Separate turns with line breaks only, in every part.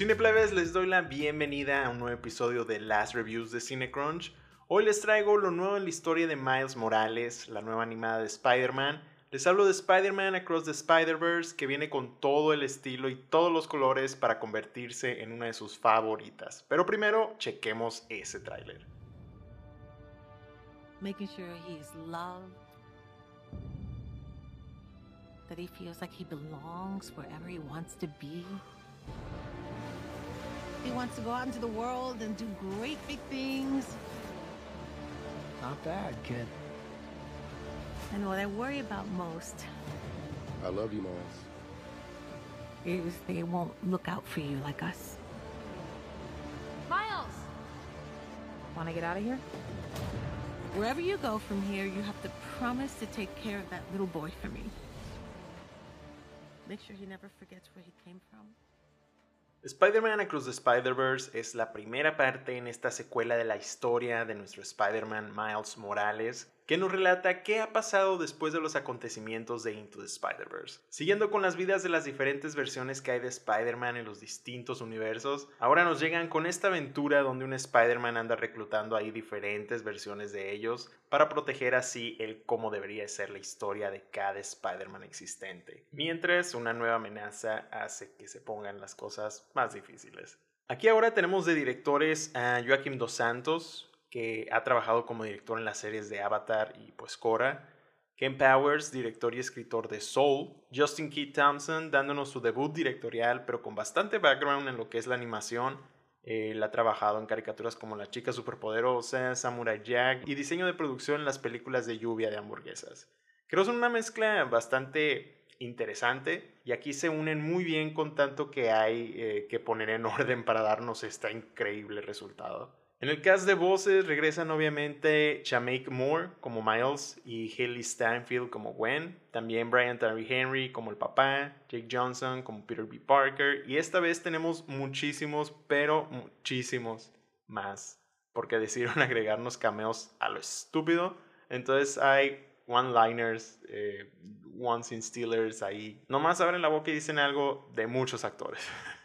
Cineplebes, les doy la bienvenida a un nuevo episodio de Last Reviews de Cinecrunch. Hoy les traigo lo nuevo en la historia de Miles Morales, la nueva animada de Spider-Man. Les hablo de Spider-Man Across the Spider-Verse, que viene con todo el estilo y todos los colores para convertirse en una de sus favoritas. Pero primero, chequemos ese tráiler.
Making sure he's loved, that he feels like he belongs wherever he wants to be. He wants to go out into the world and do great big things.
Not bad, kid.
And what I worry about most
I love you, Miles.
is they won't look out for you like us.
Miles!
Want to get out of here? Wherever you go from here, you have to promise to take care of that little boy for me. Make sure he never forgets where he came from.
Spider-Man Across the Spider-Verse es la primera parte en esta secuela de la historia de nuestro Spider-Man Miles Morales, que nos relata qué ha pasado después de los acontecimientos de Into the Spider-Verse. Siguiendo con las vidas de las diferentes versiones que hay de Spider-Man en los distintos universos, ahora nos llegan con esta aventura donde un Spider-Man anda reclutando ahí diferentes versiones de ellos para proteger así el cómo debería ser la historia de cada Spider-Man existente, mientras una nueva amenaza hace que se pongan las cosas más difíciles. Aquí ahora tenemos de directores a Joaquim Dos Santos, que ha trabajado como director en las series de Avatar y pues Korra. Ken Powers, director y escritor de Soul. Justin Keith Thompson, dándonos su debut directorial, pero con bastante background en lo que es la animación. Él ha trabajado en caricaturas como La Chica Superpoderosa, Samurai Jack y diseño de producción en las películas de lluvia de hamburguesas. Creo que son una mezcla bastante interesante y aquí se unen muy bien con tanto que hay eh, que poner en orden para darnos este increíble resultado. En el cast de voces regresan obviamente Shamake Moore como Miles y Haley Stanfield como Gwen, también Brian Terry Henry como el papá, Jake Johnson como Peter B. Parker y esta vez tenemos muchísimos, pero muchísimos más, porque decidieron agregarnos cameos a lo estúpido, entonces hay one-liners, eh, one-scene stealers ahí, nomás abren la boca y dicen algo de muchos actores.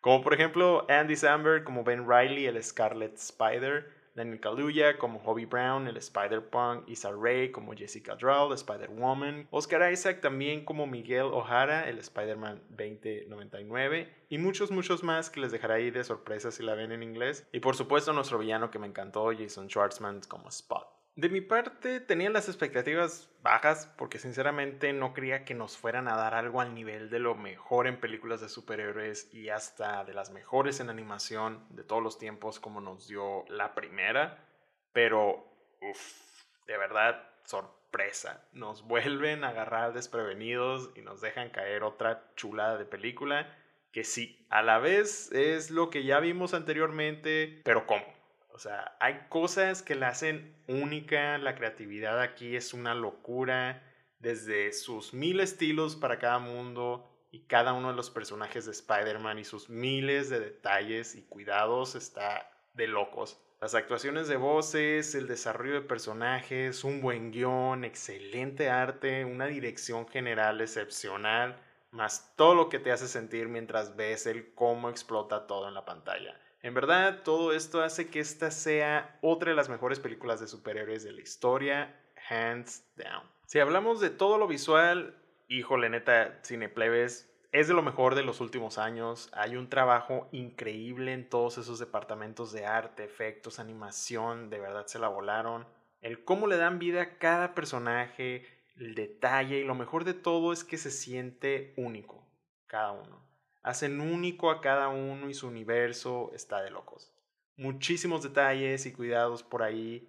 Como por ejemplo Andy Samberg como Ben Riley, el Scarlet Spider, Daniel Kaluuya como Hobie Brown, el Spider-Punk, Issa Rae como Jessica Drell, Spider-Woman, Oscar Isaac también como Miguel O'Hara, el Spider-Man 2099, y muchos, muchos más que les dejaré ahí de sorpresa si la ven en inglés. Y por supuesto nuestro villano que me encantó, Jason Schwartzman como Spot. De mi parte tenía las expectativas bajas porque sinceramente no creía que nos fueran a dar algo al nivel de lo mejor en películas de superhéroes y hasta de las mejores en animación de todos los tiempos como nos dio la primera. Pero, uff, de verdad, sorpresa. Nos vuelven a agarrar desprevenidos y nos dejan caer otra chulada de película que sí, a la vez es lo que ya vimos anteriormente, pero ¿cómo? O sea, hay cosas que la hacen única, la creatividad aquí es una locura, desde sus mil estilos para cada mundo y cada uno de los personajes de Spider-Man y sus miles de detalles y cuidados está de locos. Las actuaciones de voces, el desarrollo de personajes, un buen guion, excelente arte, una dirección general excepcional, más todo lo que te hace sentir mientras ves el cómo explota todo en la pantalla. En verdad, todo esto hace que esta sea otra de las mejores películas de superhéroes de la historia, hands down. Si hablamos de todo lo visual, híjole, neta, Cineplebes, es de lo mejor de los últimos años. Hay un trabajo increíble en todos esos departamentos de arte, efectos, animación, de verdad se la volaron. El cómo le dan vida a cada personaje, el detalle y lo mejor de todo es que se siente único, cada uno. Hacen único a cada uno y su universo está de locos. Muchísimos detalles y cuidados por ahí.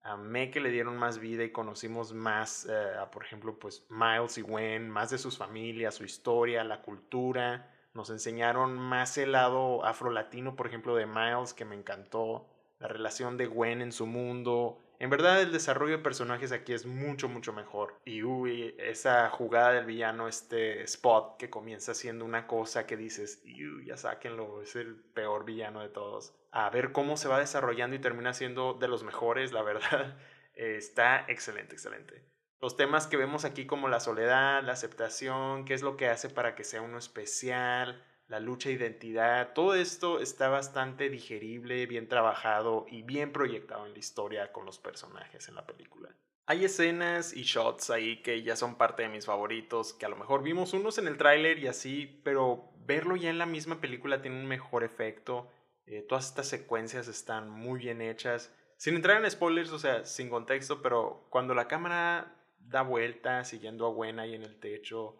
Amé que le dieron más vida y conocimos más, eh, a, por ejemplo, pues Miles y Gwen, más de sus familias, su historia, la cultura. Nos enseñaron más el lado afrolatino, por ejemplo, de Miles, que me encantó. La relación de Gwen en su mundo, en verdad el desarrollo de personajes aquí es mucho, mucho mejor. Y uy, esa jugada del villano, este Spot, que comienza siendo una cosa que dices, uy, ya sáquenlo, es el peor villano de todos. A ver cómo se va desarrollando y termina siendo de los mejores, la verdad. está excelente, excelente. Los temas que vemos aquí como la soledad, la aceptación, qué es lo que hace para que sea uno especial, la lucha de identidad, todo esto está bastante digerible, bien trabajado y bien proyectado en la historia con los personajes en la película. Hay escenas y shots ahí que ya son parte de mis favoritos, que a lo mejor vimos unos en el tráiler y así, pero verlo ya en la misma película tiene un mejor efecto. Eh, todas estas secuencias están muy bien hechas. Sin entrar en spoilers, o sea, sin contexto, pero cuando la cámara da vueltas siguiendo a Gwen ahí en el techo,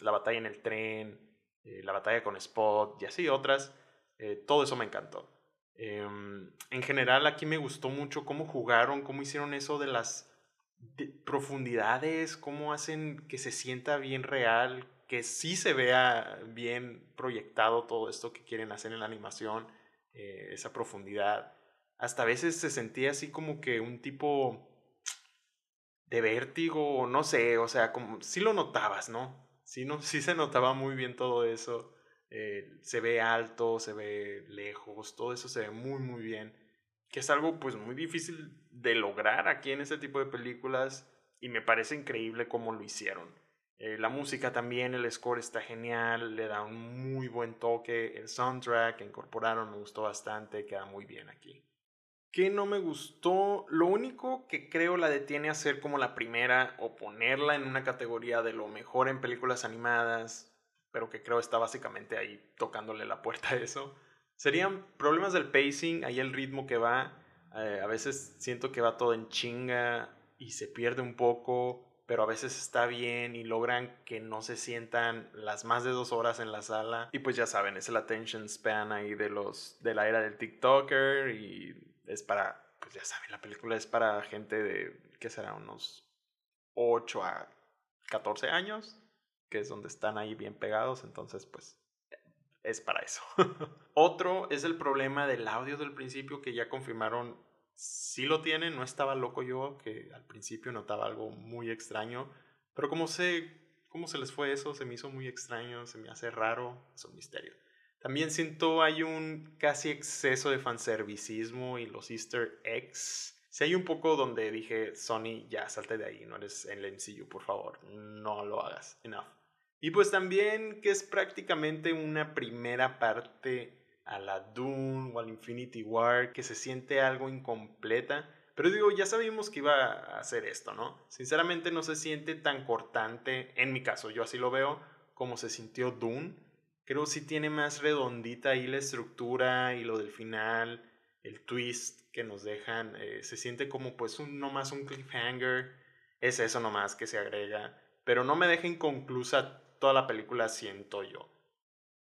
la batalla en el tren, batalla con Spot y así otras, eh, todo eso me encantó. Em, en general aquí me gustó mucho cómo jugaron, cómo hicieron eso de las profundidades, cómo hacen que se sienta bien real, que sí se vea bien proyectado todo esto que quieren hacer en la animación, eh, esa profundidad. Hasta a veces se sentía así como que un tipo de vértigo, no sé, o sea, como sí lo notabas, ¿no? Sí, no, sí se notaba muy bien todo eso. Eh, se ve alto, se ve lejos, todo eso se ve muy, muy bien. Que es algo pues muy difícil de lograr aquí en este tipo de películas y me parece increíble cómo lo hicieron. Eh, la música también, el score está genial, le da un muy buen toque. El soundtrack que incorporaron me gustó bastante, queda muy bien aquí que no me gustó. Lo único que creo la detiene a ser como la primera o ponerla en una categoría de lo mejor en películas animadas, pero que creo está básicamente ahí tocándole la puerta a eso. Serían problemas del pacing, ahí el ritmo que va. Eh, a veces siento que va todo en chinga y se pierde un poco, pero a veces está bien y logran que no se sientan las más de dos horas en la sala. Y pues ya saben, es el attention span ahí de los de la era del TikToker y es para, pues ya saben, la película es para gente de, ¿qué será? Unos 8 a 14 años, que es donde están ahí bien pegados, entonces pues es para eso. Otro es el problema del audio del principio que ya confirmaron si lo tienen, no estaba loco yo, que al principio notaba algo muy extraño, pero como sé cómo se les fue eso, se me hizo muy extraño, se me hace raro, es un misterio. También siento hay un casi exceso de fanservicismo y los easter eggs. Si hay un poco donde dije, Sony, ya salte de ahí, no eres en el MCU, por favor, no lo hagas, enough. Y pues también que es prácticamente una primera parte a la Dune o al Infinity War, que se siente algo incompleta. Pero digo, ya sabíamos que iba a hacer esto, ¿no? Sinceramente no se siente tan cortante, en mi caso, yo así lo veo, como se sintió Dune creo sí tiene más redondita ahí la estructura y lo del final, el twist que nos dejan, eh, se siente como pues un, más un cliffhanger, es eso nomás que se agrega, pero no me deja inconclusa toda la película, siento yo,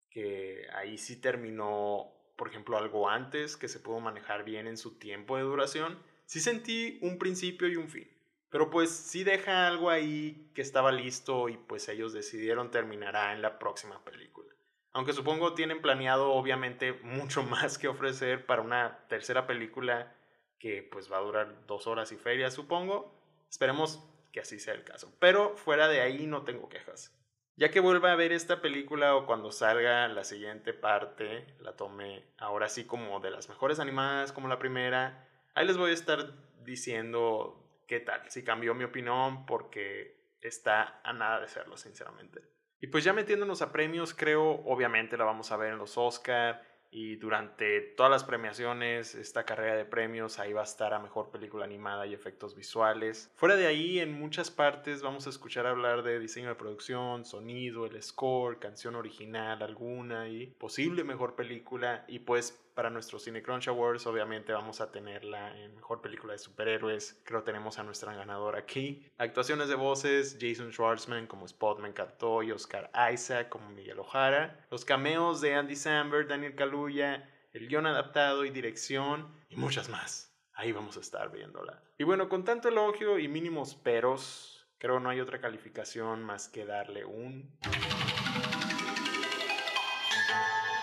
que ahí sí terminó, por ejemplo, algo antes que se pudo manejar bien en su tiempo de duración, sí sentí un principio y un fin. Pero pues sí deja algo ahí que estaba listo y pues ellos decidieron terminará en la próxima película. Aunque supongo tienen planeado obviamente mucho más que ofrecer para una tercera película que pues va a durar dos horas y feria, supongo. Esperemos que así sea el caso. Pero fuera de ahí no tengo quejas. Ya que vuelva a ver esta película o cuando salga la siguiente parte, la tome ahora sí como de las mejores animadas como la primera, ahí les voy a estar diciendo qué tal, si cambió mi opinión porque está a nada de serlo, sinceramente. Y pues ya metiéndonos a premios, creo, obviamente la vamos a ver en los Oscar y durante todas las premiaciones, esta carrera de premios, ahí va a estar a mejor película animada y efectos visuales. Fuera de ahí, en muchas partes vamos a escuchar hablar de diseño de producción, sonido, el score, canción original alguna y posible mejor película. Y pues para nuestros Cine Crunch Awards, obviamente vamos a tenerla en mejor película de superhéroes. Creo tenemos a nuestra ganadora aquí. Actuaciones de voces: Jason Schwartzman como Spot me encantó y Oscar Isaac como Miguel Ojara. Los cameos de Andy Samberg, Daniel Kaluuya, el guion adaptado y dirección y muchas más. Ahí vamos a estar viéndola. Y bueno, con tanto elogio y mínimos peros, creo no hay otra calificación más que darle un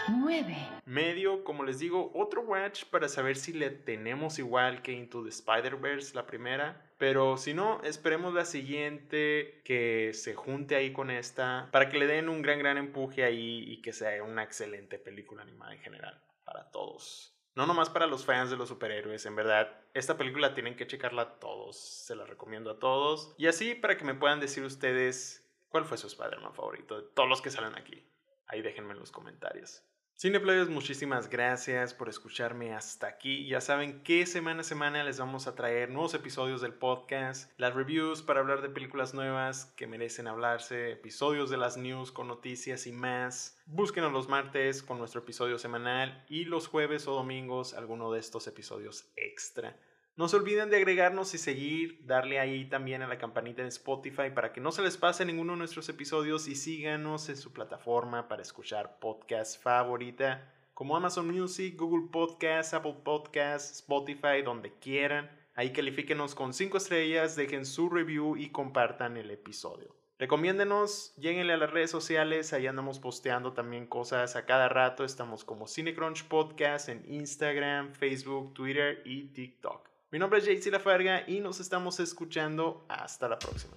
9.
Medio, como les digo, otro watch para saber si le tenemos igual que Into the Spider-Verse, la primera. Pero si no, esperemos la siguiente que se junte ahí con esta para que le den un gran, gran empuje ahí y que sea una excelente película animada en general para todos. No nomás para los fans de los superhéroes, en verdad, esta película tienen que checarla todos, se la recomiendo a todos. Y así para que me puedan decir ustedes cuál fue su Spider-Man favorito de todos los que salen aquí. Ahí déjenme en los comentarios. Cineplayers, muchísimas gracias por escucharme hasta aquí. Ya saben que semana a semana les vamos a traer nuevos episodios del podcast, las reviews para hablar de películas nuevas que merecen hablarse, episodios de las news con noticias y más. Búsquenos los martes con nuestro episodio semanal y los jueves o domingos alguno de estos episodios extra. No se olviden de agregarnos y seguir, darle ahí también a la campanita en Spotify para que no se les pase ninguno de nuestros episodios y síganos en su plataforma para escuchar podcast favorita como Amazon Music, Google Podcasts, Apple Podcasts, Spotify, donde quieran. Ahí califíquenos con 5 estrellas, dejen su review y compartan el episodio. Recomiéndenos, lléguenle a las redes sociales, ahí andamos posteando también cosas a cada rato. Estamos como Cinecrunch Podcast en Instagram, Facebook, Twitter y TikTok. Mi nombre es JC Lafarga y nos estamos escuchando. Hasta la próxima.